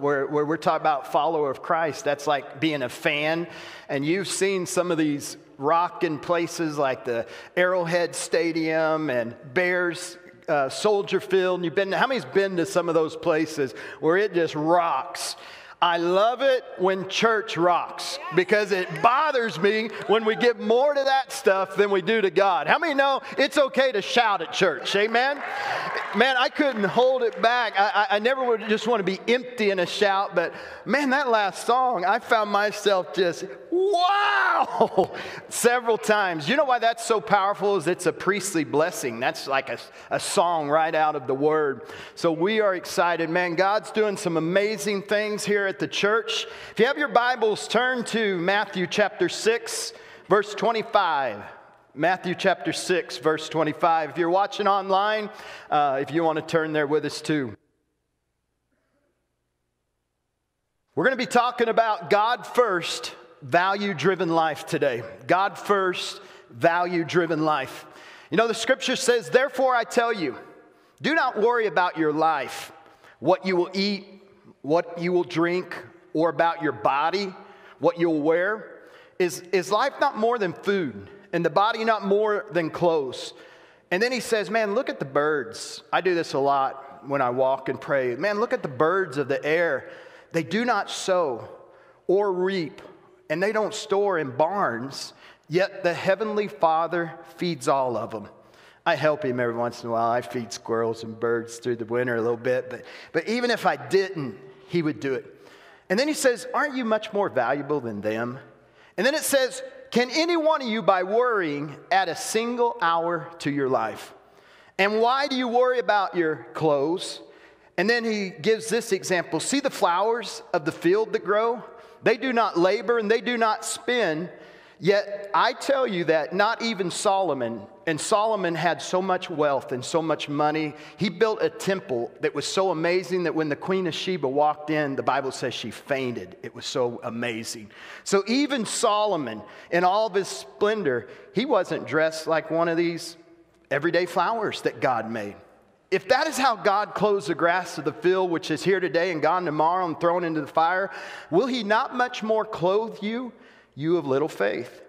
where, where we're talking about follower of Christ. That's like being a fan. And you've seen some of these rocking places like the Arrowhead Stadium and Bears uh, Soldier Field. And you've been, how many's been to some of those places where it just rocks? I love it when church rocks because it bothers me when we give more to that stuff than we do to God. How many know it's okay to shout at church? Amen? Man, I couldn't hold it back. I, I, I never would just want to be empty in a shout, but man, that last song, I found myself just, wow, several times. You know why that's so powerful? Is it's a priestly blessing. That's like a, a song right out of the word. So we are excited. Man, God's doing some amazing things here at the church. If you have your Bibles, turn to Matthew chapter 6, verse 25. Matthew chapter 6, verse 25. If you're watching online, uh, if you want to turn there with us too. We're going to be talking about God first, value driven life today. God first, value driven life. You know, the scripture says, Therefore I tell you, do not worry about your life, what you will eat what you will drink, or about your body, what you'll wear? Is, is life not more than food, and the body not more than clothes? And then he says, Man, look at the birds. I do this a lot when I walk and pray. Man, look at the birds of the air. They do not sow or reap, and they don't store in barns, yet the Heavenly Father feeds all of them. I help him every once in a while. I feed squirrels and birds through the winter a little bit, but, but even if I didn't, he would do it. And then he says, Aren't you much more valuable than them? And then it says, Can any one of you, by worrying, add a single hour to your life? And why do you worry about your clothes? And then he gives this example See the flowers of the field that grow? They do not labor and they do not spin. Yet I tell you that not even Solomon, and Solomon had so much wealth and so much money, he built a temple that was so amazing that when the Queen of Sheba walked in, the Bible says she fainted. It was so amazing. So even Solomon, in all of his splendor, he wasn't dressed like one of these everyday flowers that God made. If that is how God clothes the grass of the field, which is here today and gone tomorrow and thrown into the fire, will he not much more clothe you? you of little faith.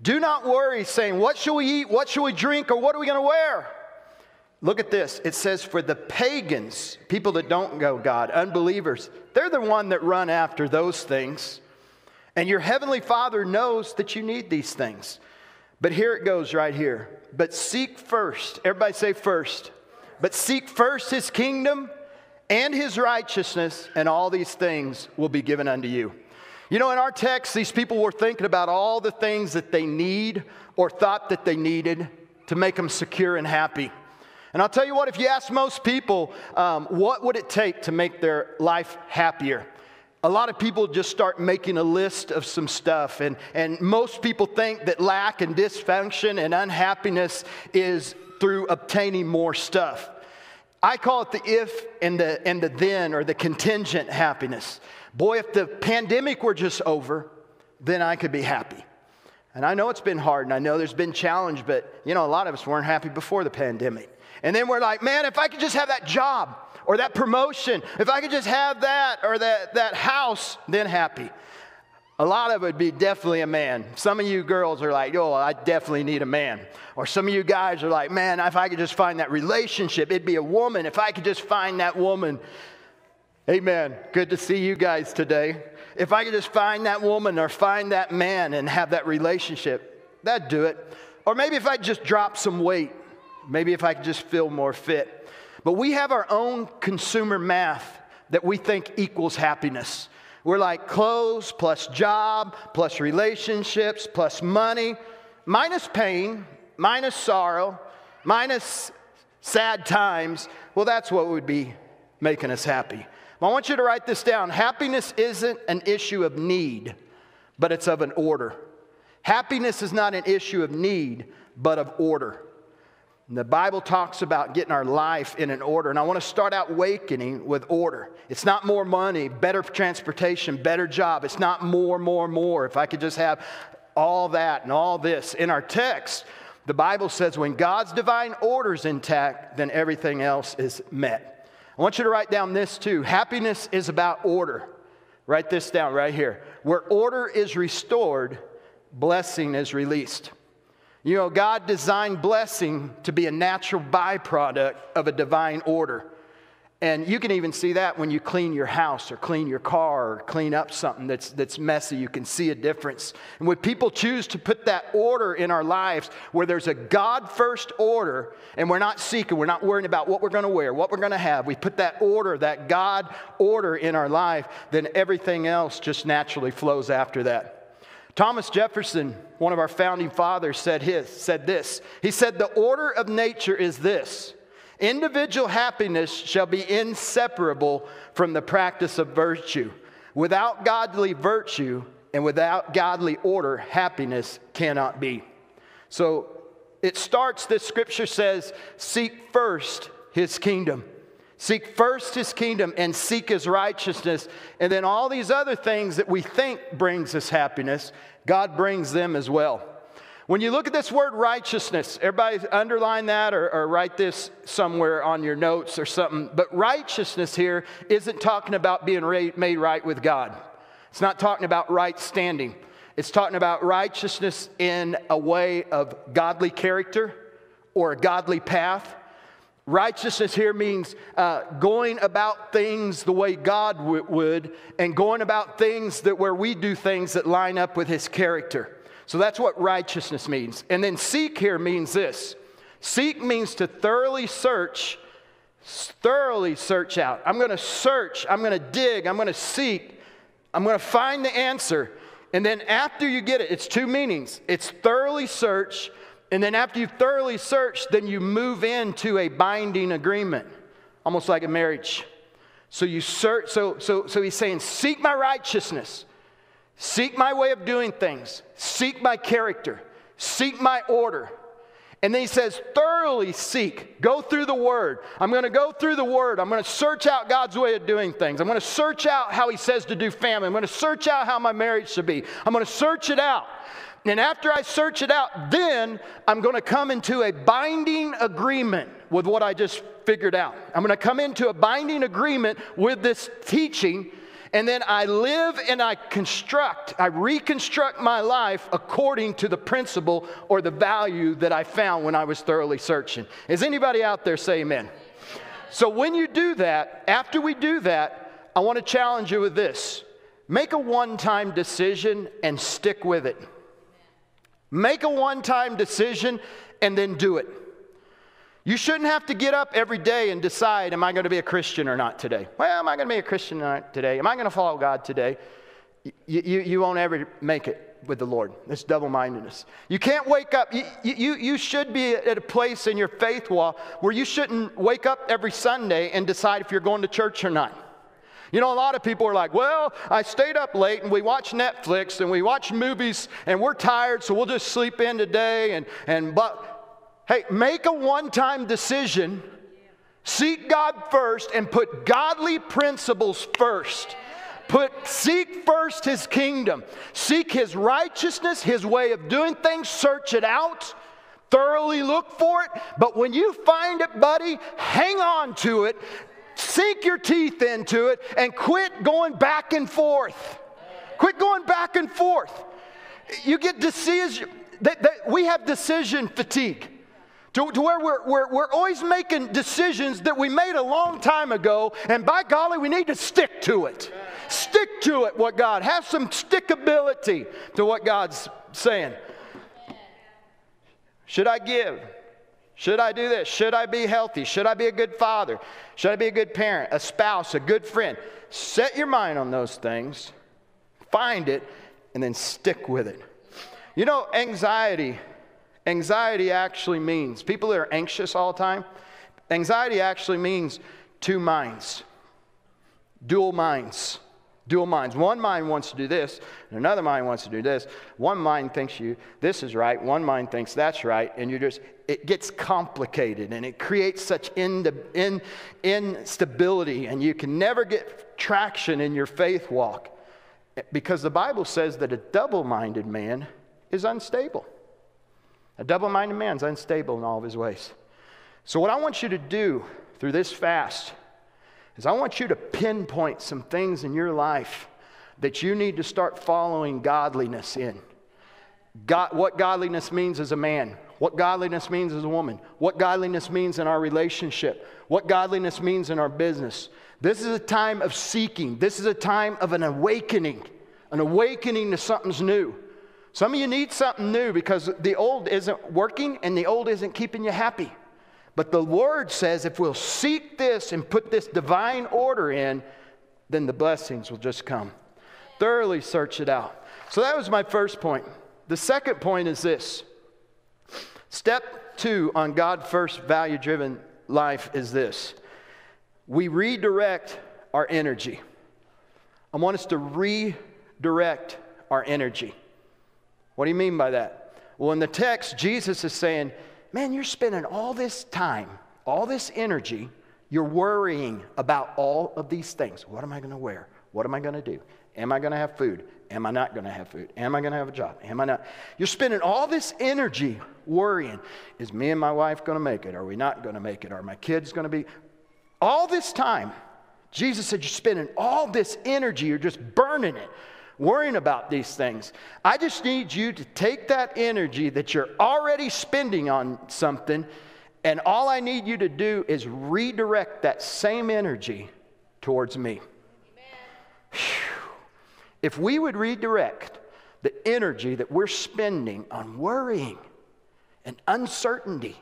Do not worry, saying, What shall we eat? What shall we drink? Or what are we going to wear? Look at this. It says, For the pagans, people that don't go God, unbelievers, they're the one that run after those things. And your heavenly Father knows that you need these things. But here it goes right here. But seek first, everybody say first. But seek first his kingdom and his righteousness, and all these things will be given unto you. You know, in our text, these people were thinking about all the things that they need or thought that they needed to make them secure and happy. And I'll tell you what, if you ask most people, um, what would it take to make their life happier? A lot of people just start making a list of some stuff, and, and most people think that lack and dysfunction and unhappiness is through obtaining more stuff. I call it the if and the, and the then or the contingent happiness. Boy, if the pandemic were just over, then I could be happy. And I know it's been hard and I know there's been challenge, but you know, a lot of us weren't happy before the pandemic. And then we're like, man, if I could just have that job or that promotion, if I could just have that or that, that house, then happy. A lot of it would be definitely a man. Some of you girls are like, oh, I definitely need a man. Or some of you guys are like, man, if I could just find that relationship, it'd be a woman. If I could just find that woman, Amen. Good to see you guys today. If I could just find that woman or find that man and have that relationship, that'd do it. Or maybe if I just drop some weight, maybe if I could just feel more fit. But we have our own consumer math that we think equals happiness. We're like clothes plus job plus relationships plus money minus pain, minus sorrow, minus sad times. Well, that's what would be making us happy. I want you to write this down. Happiness isn't an issue of need, but it's of an order. Happiness is not an issue of need, but of order. And the Bible talks about getting our life in an order. And I want to start out awakening with order. It's not more money, better transportation, better job. It's not more, more, more. If I could just have all that and all this. In our text, the Bible says when God's divine order is intact, then everything else is met. I want you to write down this too. Happiness is about order. Write this down right here. Where order is restored, blessing is released. You know, God designed blessing to be a natural byproduct of a divine order. And you can even see that when you clean your house or clean your car or clean up something that's, that's messy. You can see a difference. And when people choose to put that order in our lives where there's a God first order and we're not seeking, we're not worrying about what we're going to wear, what we're going to have, we put that order, that God order in our life, then everything else just naturally flows after that. Thomas Jefferson, one of our founding fathers, said, his, said this. He said, The order of nature is this Individual happiness shall be inseparable from the practice of virtue. Without godly virtue and without godly order, happiness cannot be. So it starts, this scripture says, seek first his kingdom. Seek first his kingdom and seek his righteousness. And then all these other things that we think brings us happiness, God brings them as well. When you look at this word righteousness, everybody underline that or, or, write this somewhere on your notes or something. But righteousness here isn't talking about being made right with God, it's not talking about right standing. It's talking about righteousness in a way of godly character or a godly path. Righteousness here means uh, going about things the way God w- would, and going about things that where we do things that line up with His character. So that's what righteousness means. And then seek here means this seek means to thoroughly search, thoroughly search out. I'm going to search, I'm going to dig, I'm going to seek, I'm going to find the answer. And then after you get it, it's two meanings it's thoroughly search. And then after you've thoroughly searched, then you move into a binding agreement, almost like a marriage. So you search, so so so he's saying, seek my righteousness. Seek my way of doing things. Seek my character. Seek my order. And then he says, thoroughly seek. Go through the Word. I'm going to go through the Word. I'm going to search out God's way of doing things. I'm going to search out how He says to do family. I'm going to search out how my marriage should be. I'm going to search it out. And after I search it out, then I'm going to come into a binding agreement with what I just figured out. I'm going to come into a binding agreement with this teaching and then I live and I construct, I reconstruct my life according to the principle or the value that I found when I was thoroughly searching. Is anybody out there say amen? So when you do that, after we do that, I want to challenge you with this make a one time decision and stick with it. Make a one time decision and then do it. You shouldn't have to get up every day and decide, am I going to be a Christian or not today? Well, am I going to be a Christian or not today? Am I going to follow God today? You, you, you won't ever make it with the Lord. It's double mindedness. You can't wake up. You, you, you should be at a place in your faith walk where you shouldn't wake up every Sunday and decide if you're going to church or not. You know, a lot of people are like, well, I stayed up late and we watched Netflix and we watched movies and we're tired, so we'll just sleep in today. And, and but Hey, make a one time decision, seek God first, and put godly principles first. Put, seek first his kingdom, seek his righteousness, his way of doing things, search it out, thoroughly look for it. But when you find it, buddy, hang on to it, sink your teeth into it, and quit going back and forth. Quit going back and forth. You get decision, that, that we have decision fatigue. To, to where we're, we're, we're always making decisions that we made a long time ago, and by golly, we need to stick to it. Stick to it, what God, have some stickability to what God's saying. Should I give? Should I do this? Should I be healthy? Should I be a good father? Should I be a good parent, a spouse, a good friend? Set your mind on those things, find it, and then stick with it. You know, anxiety Anxiety actually means, people that are anxious all the time, anxiety actually means two minds, dual minds. Dual minds. One mind wants to do this, and another mind wants to do this. One mind thinks you this is right, one mind thinks that's right, and you just it gets complicated and it creates such in, in, instability, and you can never get traction in your faith walk because the Bible says that a double minded man is unstable. A double minded man is unstable in all of his ways. So, what I want you to do through this fast is I want you to pinpoint some things in your life that you need to start following godliness in. God, what godliness means as a man, what godliness means as a woman, what godliness means in our relationship, what godliness means in our business. This is a time of seeking. This is a time of an awakening, an awakening to something's new. Some of you need something new because the old isn't working and the old isn't keeping you happy. But the Lord says if we'll seek this and put this divine order in, then the blessings will just come. Thoroughly search it out. So that was my first point. The second point is this step two on God first value driven life is this we redirect our energy. I want us to redirect our energy. What do you mean by that? Well, in the text, Jesus is saying, Man, you're spending all this time, all this energy, you're worrying about all of these things. What am I going to wear? What am I going to do? Am I going to have food? Am I not going to have food? Am I going to have a job? Am I not? You're spending all this energy worrying. Is me and my wife going to make it? Are we not going to make it? Are my kids going to be? All this time, Jesus said, You're spending all this energy, you're just burning it, worrying about these things. I just need you to take that energy that you're already spending on something, and all I need you to do is redirect that same energy towards me. If we would redirect the energy that we're spending on worrying and uncertainty,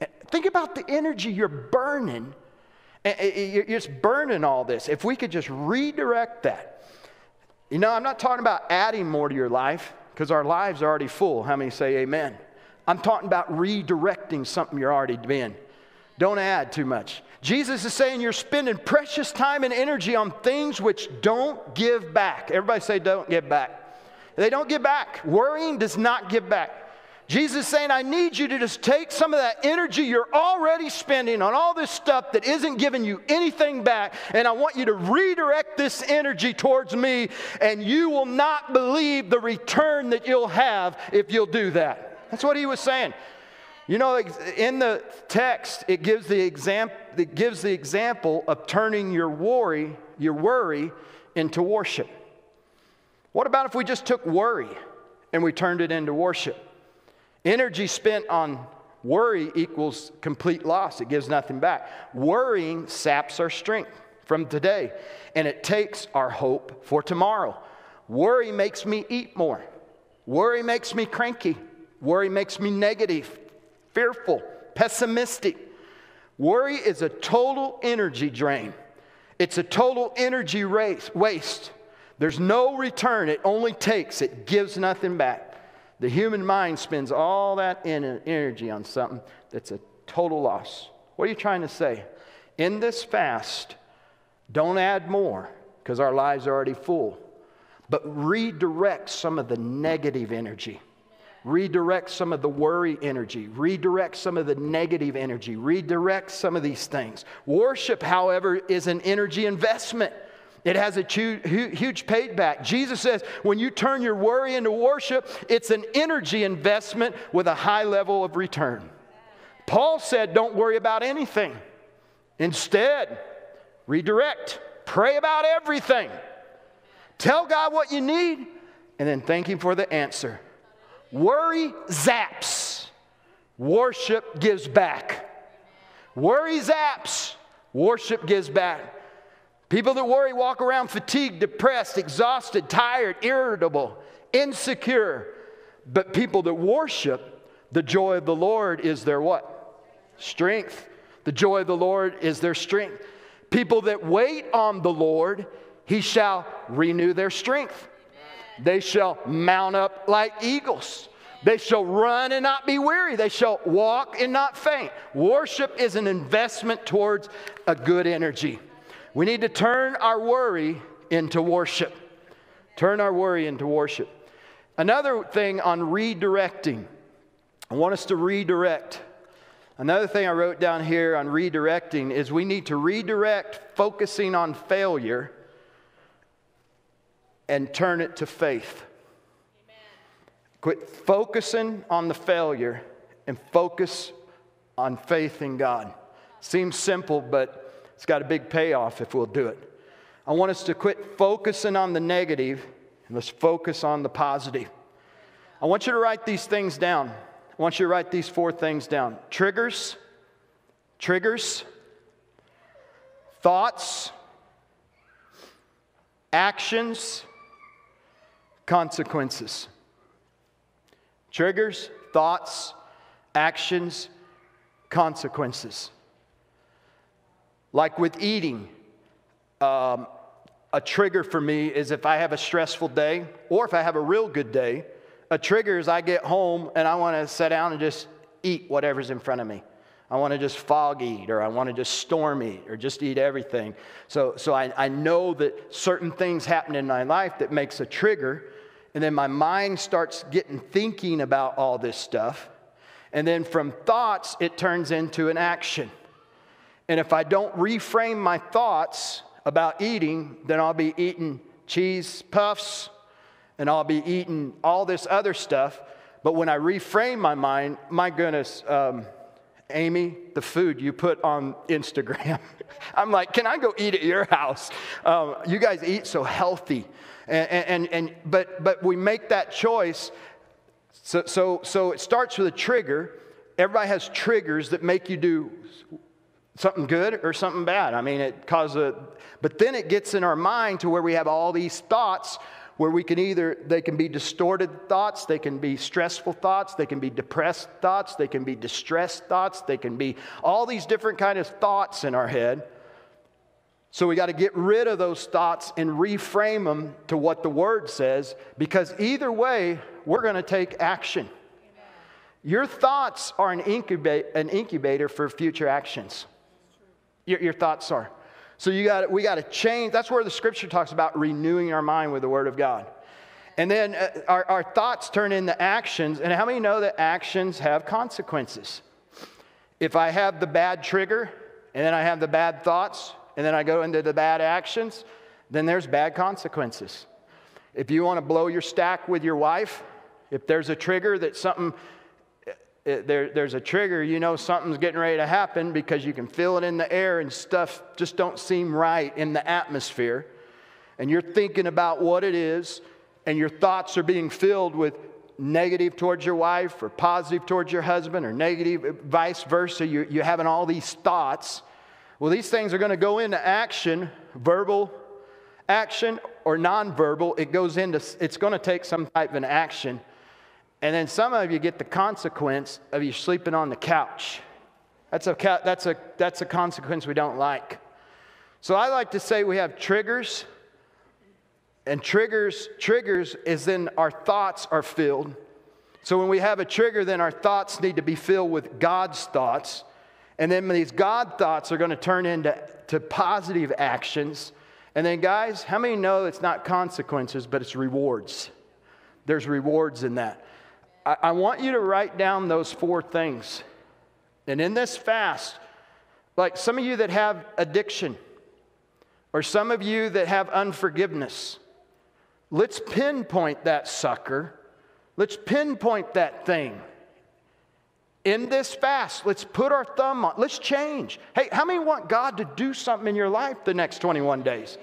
eh, think about the energy you're burning eh, eh, you're just burning all this. If we could just redirect that. You know, I'm not talking about adding more to your life because our lives are already full. How many say amen? I'm talking about redirecting something you're already in. Don't add too much. Jesus is saying you're spending precious time and energy on things which don't give back. Everybody say, don't give back. They don't give back. Worrying does not give back. Jesus is saying, I need you to just take some of that energy you're already spending on all this stuff that isn't giving you anything back, and I want you to redirect this energy towards me, and you will not believe the return that you'll have if you'll do that. That's what he was saying. You know, in the text, it gives the, exam- it gives the example of turning your worry, your worry into worship. What about if we just took worry and we turned it into worship? Energy spent on worry equals complete loss, it gives nothing back. Worrying saps our strength from today, and it takes our hope for tomorrow. Worry makes me eat more, worry makes me cranky, worry makes me negative, fearful, pessimistic. Worry is a total energy drain. It's a total energy race, waste. There's no return. It only takes, it gives nothing back. The human mind spends all that energy on something that's a total loss. What are you trying to say? In this fast, don't add more because our lives are already full, but redirect some of the negative energy. Redirect some of the worry energy. Redirect some of the negative energy. Redirect some of these things. Worship, however, is an energy investment. It has a huge payback. Jesus says when you turn your worry into worship, it's an energy investment with a high level of return. Paul said, Don't worry about anything. Instead, redirect, pray about everything. Tell God what you need, and then thank Him for the answer. Worry zaps, worship gives back. Worry zaps, worship gives back. People that worry walk around fatigued, depressed, exhausted, tired, irritable, insecure. But people that worship, the joy of the Lord is their what? Strength. The joy of the Lord is their strength. People that wait on the Lord, he shall renew their strength. They shall mount up like eagles. They shall run and not be weary. They shall walk and not faint. Worship is an investment towards a good energy. We need to turn our worry into worship. Turn our worry into worship. Another thing on redirecting, I want us to redirect. Another thing I wrote down here on redirecting is we need to redirect focusing on failure and turn it to faith. Amen. Quit focusing on the failure and focus on faith in God. Seems simple, but it's got a big payoff if we'll do it. I want us to quit focusing on the negative and let's focus on the positive. I want you to write these things down. I want you to write these four things down triggers, triggers, thoughts, actions, consequences. Triggers, thoughts, actions, consequences. Like with eating, um, a trigger for me is if I have a stressful day or if I have a real good day. A trigger is I get home and I want to sit down and just eat whatever's in front of me. I want to just fog eat or I want to just storm eat or just eat everything. So, so I, I know that certain things happen in my life that makes a trigger. And then my mind starts getting thinking about all this stuff. And then from thoughts, it turns into an action. And if I don't reframe my thoughts about eating, then I'll be eating cheese puffs and I'll be eating all this other stuff. But when I reframe my mind, my goodness, um, Amy, the food you put on Instagram. I'm like, can I go eat at your house? Um, you guys eat so healthy. And, and, and, but, but we make that choice. So, so, so it starts with a trigger. Everybody has triggers that make you do something good or something bad. I mean, it causes a, but then it gets in our mind to where we have all these thoughts where we can either, they can be distorted thoughts, they can be stressful thoughts, they can be depressed thoughts, they can be distressed thoughts, they can be all these different kind of thoughts in our head. So we got to get rid of those thoughts and reframe them to what the word says because either way, we're going to take action. Your thoughts are an, incubate, an incubator for future actions. Your, your thoughts are. So you got we got to change. That's where the scripture talks about renewing our mind with the word of God. And then uh, our, our thoughts turn into actions. And how many know that actions have consequences? If I have the bad trigger and then I have the bad thoughts and then I go into the bad actions, then there's bad consequences. If you want to blow your stack with your wife, if there's a trigger that something it, there, there's a trigger, you know something's getting ready to happen because you can feel it in the air and stuff just don't seem right in the atmosphere. And you're thinking about what it is, and your thoughts are being filled with negative towards your wife or positive towards your husband or negative, vice versa. You're, you're having all these thoughts. Well, these things are going to go into action, verbal action or nonverbal. It goes into, it's going to take some type of an action. And then some of you get the consequence of you sleeping on the couch. That's a, that's a, that's a consequence we don't like. So I like to say we have triggers, and triggers, triggers is then our thoughts are filled. So when we have a trigger, then our thoughts need to be filled with God's thoughts. And then these God thoughts are going to turn into to positive actions. And then, guys, how many know it's not consequences, but it's rewards? There's rewards in that. I, I want you to write down those four things. And in this fast, like some of you that have addiction, or some of you that have unforgiveness, let's pinpoint that sucker. Let's pinpoint that thing. In this fast, let's put our thumb on, let's change. Hey, how many want God to do something in your life the next 21 days?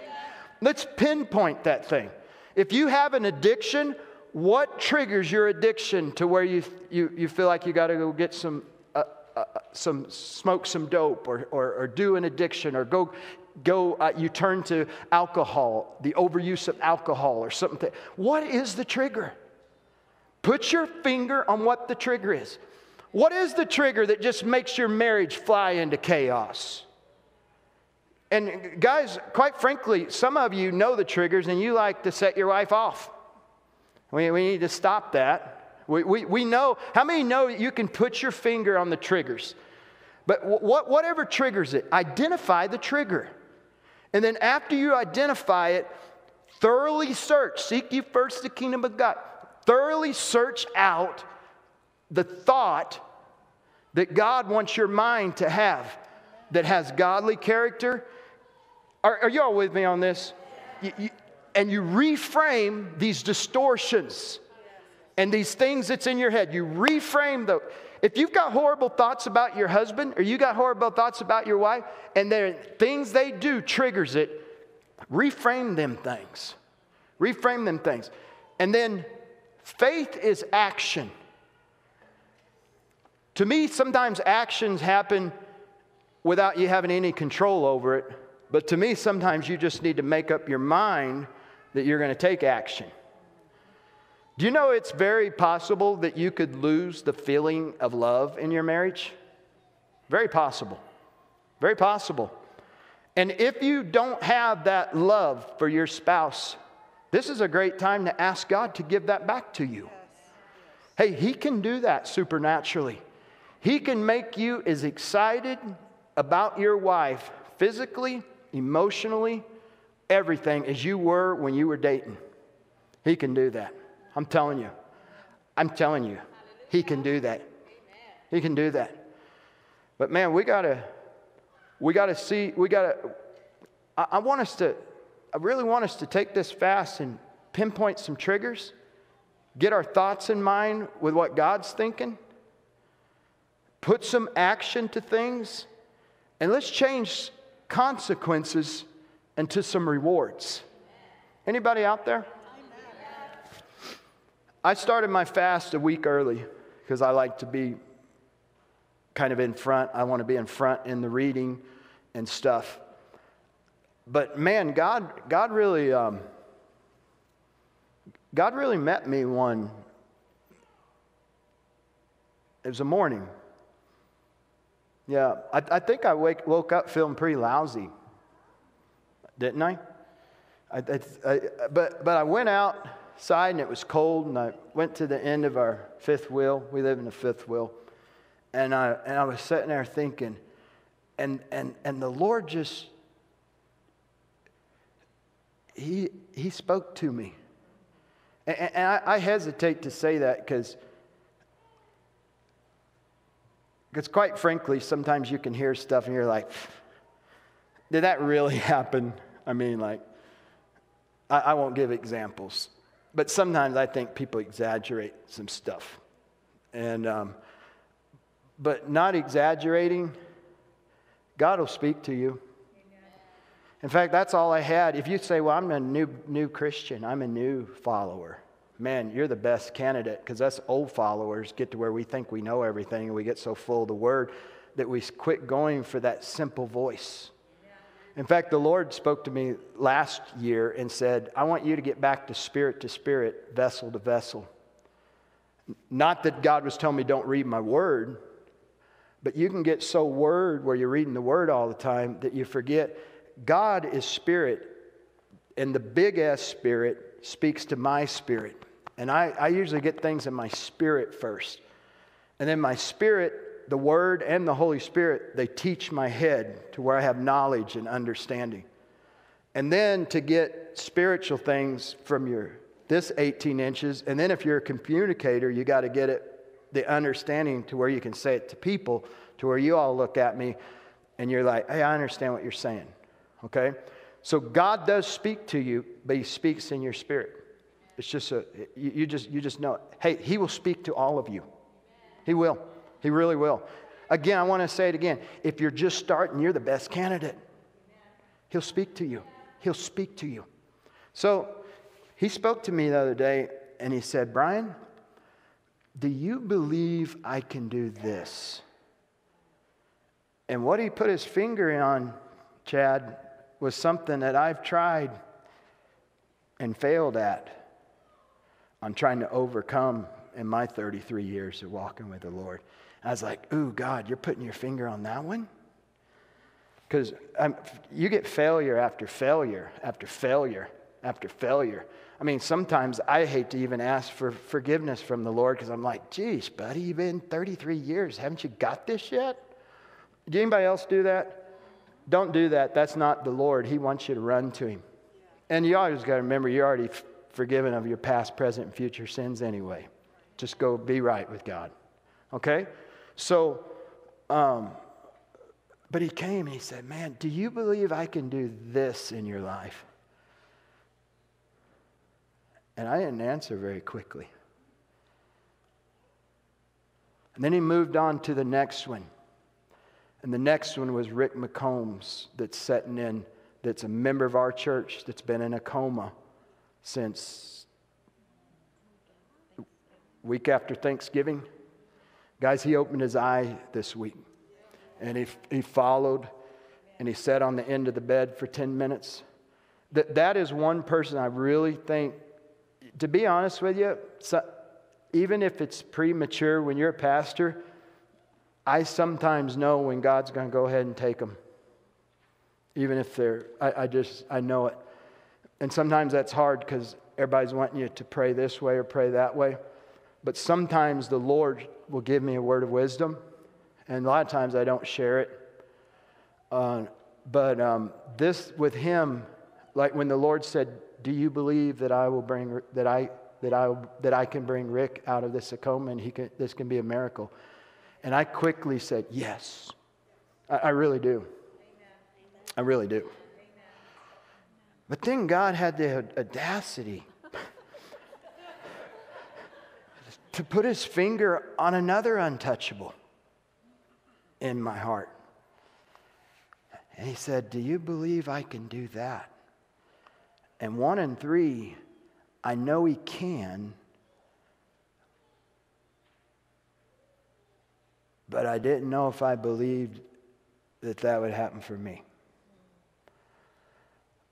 Let's pinpoint that thing. If you have an addiction, what triggers your addiction to where you, you, you feel like you got to go get some, uh, uh, some, smoke some dope or, or, or do an addiction or go, go uh, you turn to alcohol, the overuse of alcohol or something. What is the trigger? Put your finger on what the trigger is. What is the trigger that just makes your marriage fly into chaos? And guys, quite frankly, some of you know the triggers and you like to set your wife off. We, we need to stop that. We, we, we know, how many know you can put your finger on the triggers? But what, whatever triggers it, identify the trigger. And then after you identify it, thoroughly search. Seek ye first the kingdom of God. Thoroughly search out the thought that God wants your mind to have that has godly character. Are, are you all with me on this? You, you, and you reframe these distortions and these things that's in your head. You reframe the If you've got horrible thoughts about your husband or you got horrible thoughts about your wife and there things they do triggers it, reframe them things. Reframe them things. And then faith is action. To me, sometimes actions happen without you having any control over it. But to me, sometimes you just need to make up your mind that you're going to take action. Do you know it's very possible that you could lose the feeling of love in your marriage? Very possible. Very possible. And if you don't have that love for your spouse, this is a great time to ask God to give that back to you. Hey, He can do that supernaturally. He can make you as excited about your wife physically, emotionally, everything as you were when you were dating. He can do that. I'm telling you. I'm telling you. He can do that. He can do that. But man, we gotta, we gotta see, we gotta, I, I want us to, I really want us to take this fast and pinpoint some triggers, get our thoughts in mind with what God's thinking, put some action to things, and let's change consequences into some rewards. Anybody out there? I started my fast a week early because I like to be kind of in front. I want to be in front in the reading and stuff. But man, God, God really, um, God really met me one. It was a morning. Yeah, I, I think I wake, woke up feeling pretty lousy, didn't I? I, I but, but I went outside and it was cold, and I went to the end of our fifth wheel. We live in the fifth wheel. And I, and I was sitting there thinking, and, and, and the Lord just, he, he spoke to me. And, and I, I hesitate to say that because, because quite frankly, sometimes you can hear stuff and you're like, did that really happen? I mean, like, I, I won't give examples but sometimes I think people exaggerate some stuff. And, um, but not exaggerating, God will speak to you. In fact, that's all I had. If you say, Well, I'm a new, new Christian, I'm a new follower, man, you're the best candidate because us old followers get to where we think we know everything and we get so full of the word that we quit going for that simple voice. In fact, the Lord spoke to me last year and said, I want you to get back to spirit to spirit, vessel to vessel. Not that God was telling me don't read my word, but you can get so word where you're reading the word all the time that you forget God is spirit, and the big S spirit speaks to my spirit. And I, I usually get things in my spirit first. And then my spirit the Word and the Holy Spirit, they teach my head to where I have knowledge and understanding. And then to get spiritual things from your this 18 inches, and then if you're a communicator, you got to get it the understanding to where you can say it to people, to where you all look at me and you're like, hey, I understand what you're saying. Okay? So God does speak to you, but He speaks in your spirit. It's just a you, you just you just know. It. Hey, He will speak to all of you. He will. He really will. Again, I want to say it again. If you're just starting, you're the best candidate. He'll speak to you. He'll speak to you. So he spoke to me the other day and he said, Brian, do you believe I can do this? And what he put his finger on, Chad, was something that I've tried and failed at on trying to overcome in my 33 years of walking with the Lord. I was like, ooh, God, you're putting your finger on that one? Because um, you get failure after failure after failure after failure. I mean, sometimes I hate to even ask for forgiveness from the Lord because I'm like, geez, buddy, you've been 33 years. Haven't you got this yet? Did anybody else do that? Don't do that. That's not the Lord. He wants you to run to Him. And you always got to remember you're already forgiven of your past, present, and future sins anyway. Just go be right with God. Okay? So, um, but he came and he said, Man, do you believe I can do this in your life? And I didn't answer very quickly. And then he moved on to the next one. And the next one was Rick McCombs, that's sitting in, that's a member of our church that's been in a coma since week after Thanksgiving. Guys, he opened his eye this week and he, he followed and he sat on the end of the bed for 10 minutes. That, that is one person I really think, to be honest with you, so, even if it's premature, when you're a pastor, I sometimes know when God's going to go ahead and take them. Even if they're, I, I just, I know it. And sometimes that's hard because everybody's wanting you to pray this way or pray that way. But sometimes the Lord will give me a word of wisdom, and a lot of times I don't share it. Uh, but um, this with him, like when the Lord said, "Do you believe that I will bring that I that I that I can bring Rick out of this coma and he can, this can be a miracle?" And I quickly said, "Yes, I, I really do. I really do." But then God had the audacity to put his finger on another untouchable in my heart. And he said, Do you believe I can do that? And one and three, I know he can, but I didn't know if I believed that that would happen for me.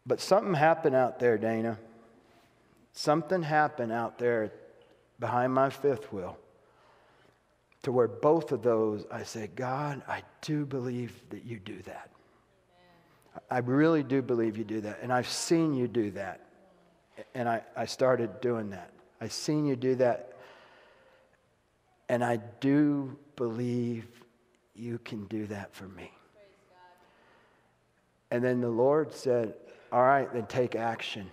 But something happened out there, Dana. Something happened out there behind my fifth wheel to where both of those I say, God, I do believe that you do that. I really do believe you do that. And I've seen you do that. And I, I started doing that. I've seen you do that. And I do believe you can do that for me. And then the Lord said, All right, then take action.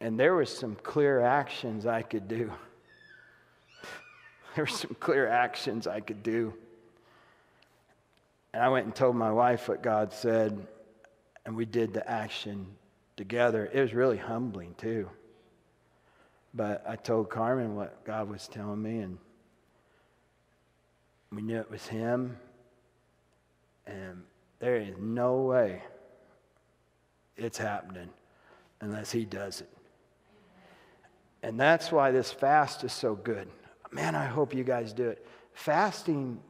And there was some clear actions I could do. There were some clear actions I could do. And I went and told my wife what God said, and we did the action together. It was really humbling, too. But I told Carmen what God was telling me, and we knew it was Him. And there is no way it's happening unless He does it. And that's why this fast is so good. Man, I hope you guys do it. Fasting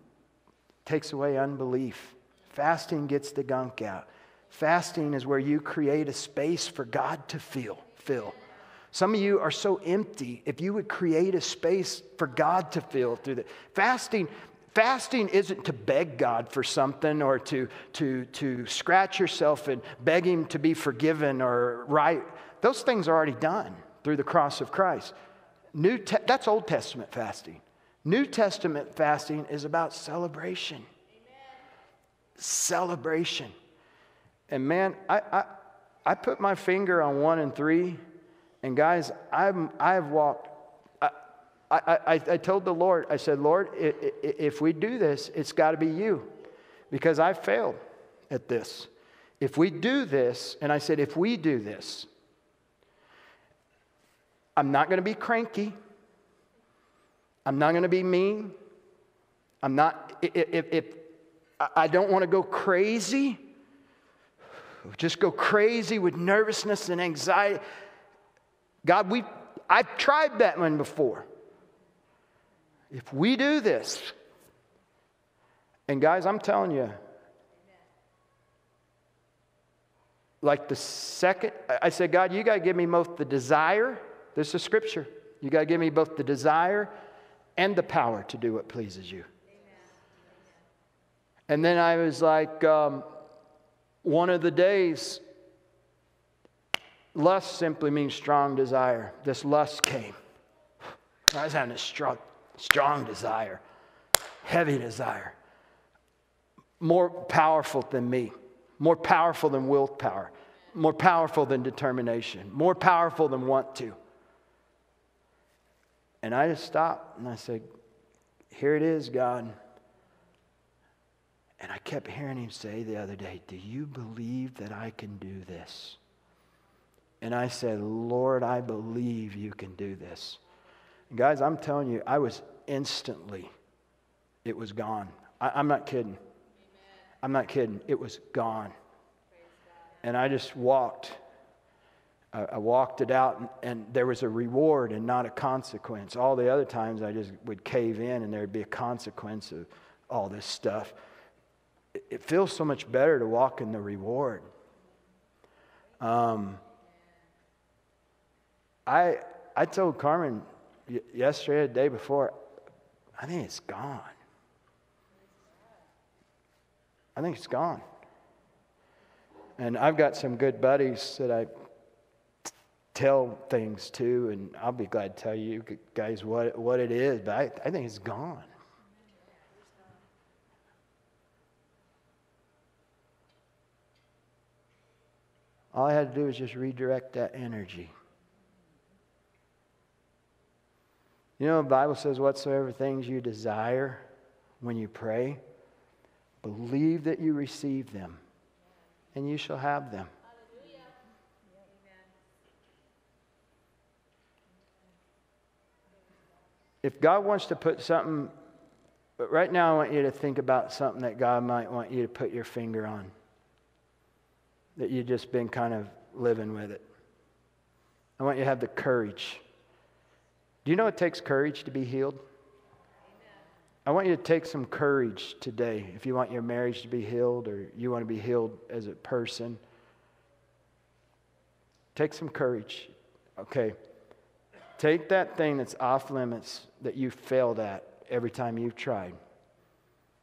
takes away unbelief, fasting gets the gunk out. Fasting is where you create a space for God to feel, fill. Some of you are so empty. If you would create a space for God to fill through the fasting, fasting isn't to beg God for something or to, to, to scratch yourself and beg Him to be forgiven or right. Those things are already done through the cross of Christ. New te- that's Old Testament fasting. New Testament fasting is about celebration. Amen. Celebration. And man, I, I, I put my finger on one and three, and guys, I'm, I've walked. I, I, I, I told the Lord, I said, Lord, if we do this, it's got to be you because I failed at this. If we do this, and I said, if we do this, I'm not going to be cranky. I'm not going to be mean. I'm not, if, if, if I don't want to go crazy, just go crazy with nervousness and anxiety. God, we, I've tried that one before. If we do this, and guys, I'm telling you, like the second, I said, God, you got to give me both the desire this is scripture. You got to give me both the desire and the power to do what pleases you. And then I was like, um, one of the days, lust simply means strong desire. This lust came. I was having a strong, strong desire, heavy desire, more powerful than me, more powerful than willpower, more powerful than determination, more powerful than want to. And I just stopped and I said, Here it is, God. And I kept hearing him say the other day, Do you believe that I can do this? And I said, Lord, I believe you can do this. And guys, I'm telling you, I was, instantly it was gone. I, am not kidding. Amen. I'm not kidding. It was gone. And I just walked. I, walked it out, and, and there was a reward and not a consequence. All the other times I just would cave in, and there'd be a consequence of all this stuff. It, it feels so much better to walk in the reward. Um, I, I told Carmen yesterday, the day before, I think it's gone. I think it's gone. And I've got some good buddies that I tell things to, and I'll be glad to tell you guys what, what it is, but I, I think it's gone. All I had to do was just redirect that energy. You know, the Bible says, whatsoever things you desire when you pray, believe that you receive them, and you shall have them. If God wants to put something, but right now I want you to think about something that God might want you to put your finger on, that you've just been kind of living with it. I want you to have the courage do you know it takes courage to be healed? I want you to take some courage today if you want your marriage to be healed or you want to be healed as a person. Take some courage. Okay. Take that thing that's off limits that you failed at every time you've tried.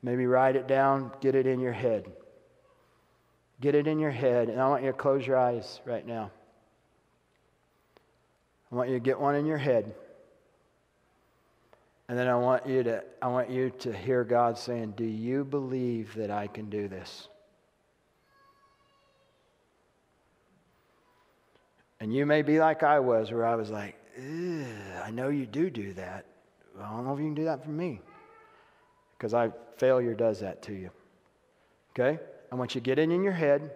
Maybe write it down, get it in your head. Get it in your head, and I want you to close your eyes right now. I want you to get one in your head. And then I want you to I want you to hear God saying, "Do you believe that I can do this?" And you may be like I was, where I was like, I know you do do that. I don't know if you can do that for me. Because I failure does that to you. Okay? I want you to get it in your head.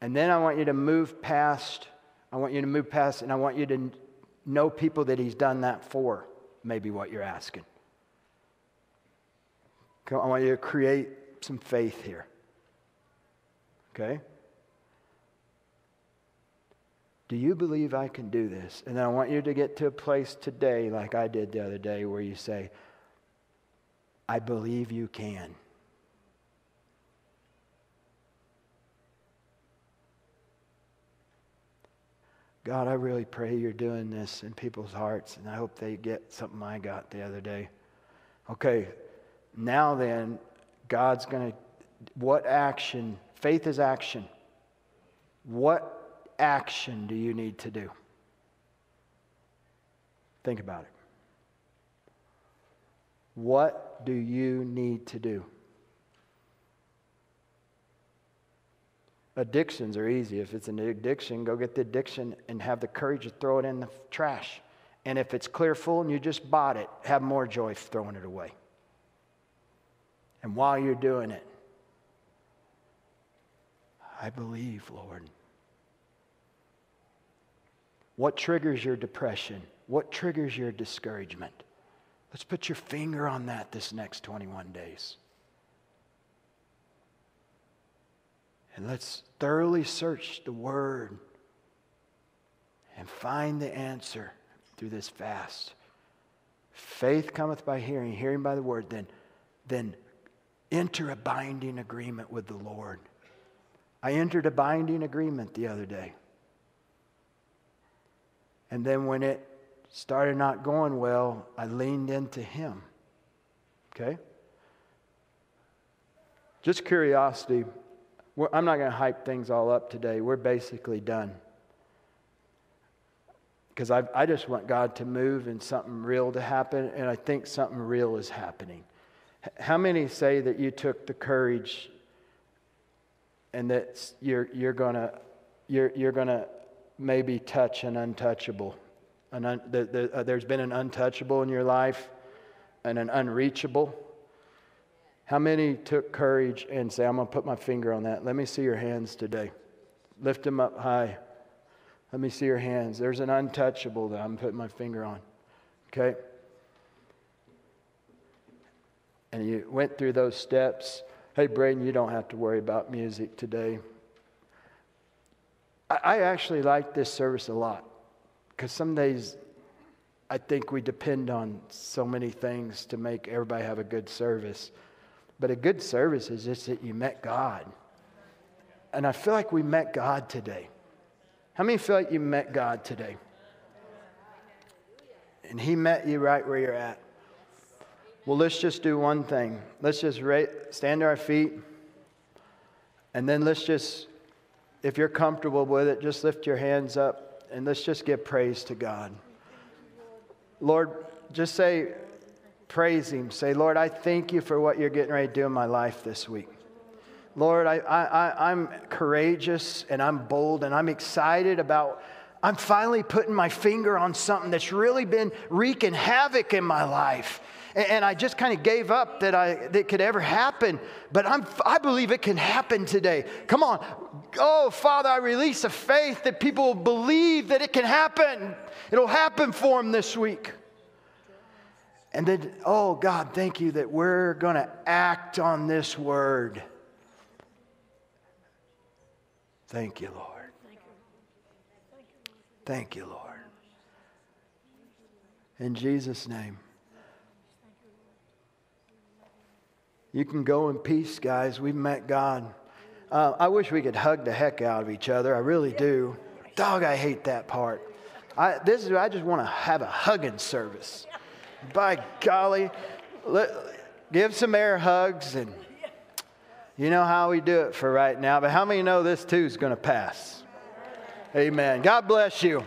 And then I want you to move past, I want you to move past, and I want you to know people that he's done that for maybe what you're asking. I want you to create some faith here. Okay? Do you believe I can do this? And I want you to get to a place today, like I did the other day, where you say, I believe you can. God, I really pray you're doing this in people's hearts, and I hope they get something I got the other day. Okay, now then, God's going to, what action? Faith is action. What action do you need to do? Think about it. What do you need to do? Addictions are easy. If it's an addiction, go get the addiction and have the courage to throw it in the trash. And if it's clear full and you just bought it, have more joy throwing it away. And while you're doing it, I believe, Lord. What triggers your depression? What triggers your discouragement? Let's put your finger on that this next 21 days. And let's thoroughly search the Word and find the answer through this fast. Faith cometh by hearing, hearing by the Word. Then, then enter a binding agreement with the Lord. I entered a binding agreement the other day. And then when it started not going well, I leaned into Him. Okay? Just curiosity. We're, I'm not going to hype things all up today. We're basically done. Because I, I just want God to move and something real to happen, and I think something real is happening. How many say that you took the courage and that you're, you're going to you're, you're gonna maybe touch an untouchable? An un, the, the, uh, there's been an untouchable in your life and an unreachable. How many took courage and say, I'm going to put my finger on that? Let me see your hands today. Lift them up high. Let me see your hands. There's an untouchable that I'm putting my finger on. Okay? and you went through those steps, hey, Braden, you don't have to worry about music today. I, actually like this service a lot because some days I think we depend on so many things to make everybody have a good service. But a good service is just that you met God. And I feel like we met God today. How many feel like you met God today? And He met you right where you're at. Well, let's just do one thing. Let's just stand to our feet. And then let's just, if you're comfortable with it, just lift your hands up and let's just give praise to God. Lord, just say, praise Him. Say, Lord, I thank you for what you're getting ready to do in my life this week. Lord, I, I, I'm courageous and I'm bold and I'm excited about, I'm finally putting my finger on something that's really been wreaking havoc in my life. And, and I just kind of gave up that I that could ever happen, but I'm, I believe it can happen today. Come on. Oh, Father, I release a faith that people believe that it can happen. It'll happen for them this week. And then, oh God, thank you that we're going to act on this word. Thank you, Lord. Thank you, Lord. In Jesus' name. You can go in peace, guys. We've met God. Uh, I wish we could hug the heck out of each other. I really do. Dog, I hate that part. I, this is, I just want to have a hugging service. By golly, let, give some air hugs and you know how we do it for right now, but how many know this too is going to pass? Amen. God bless you.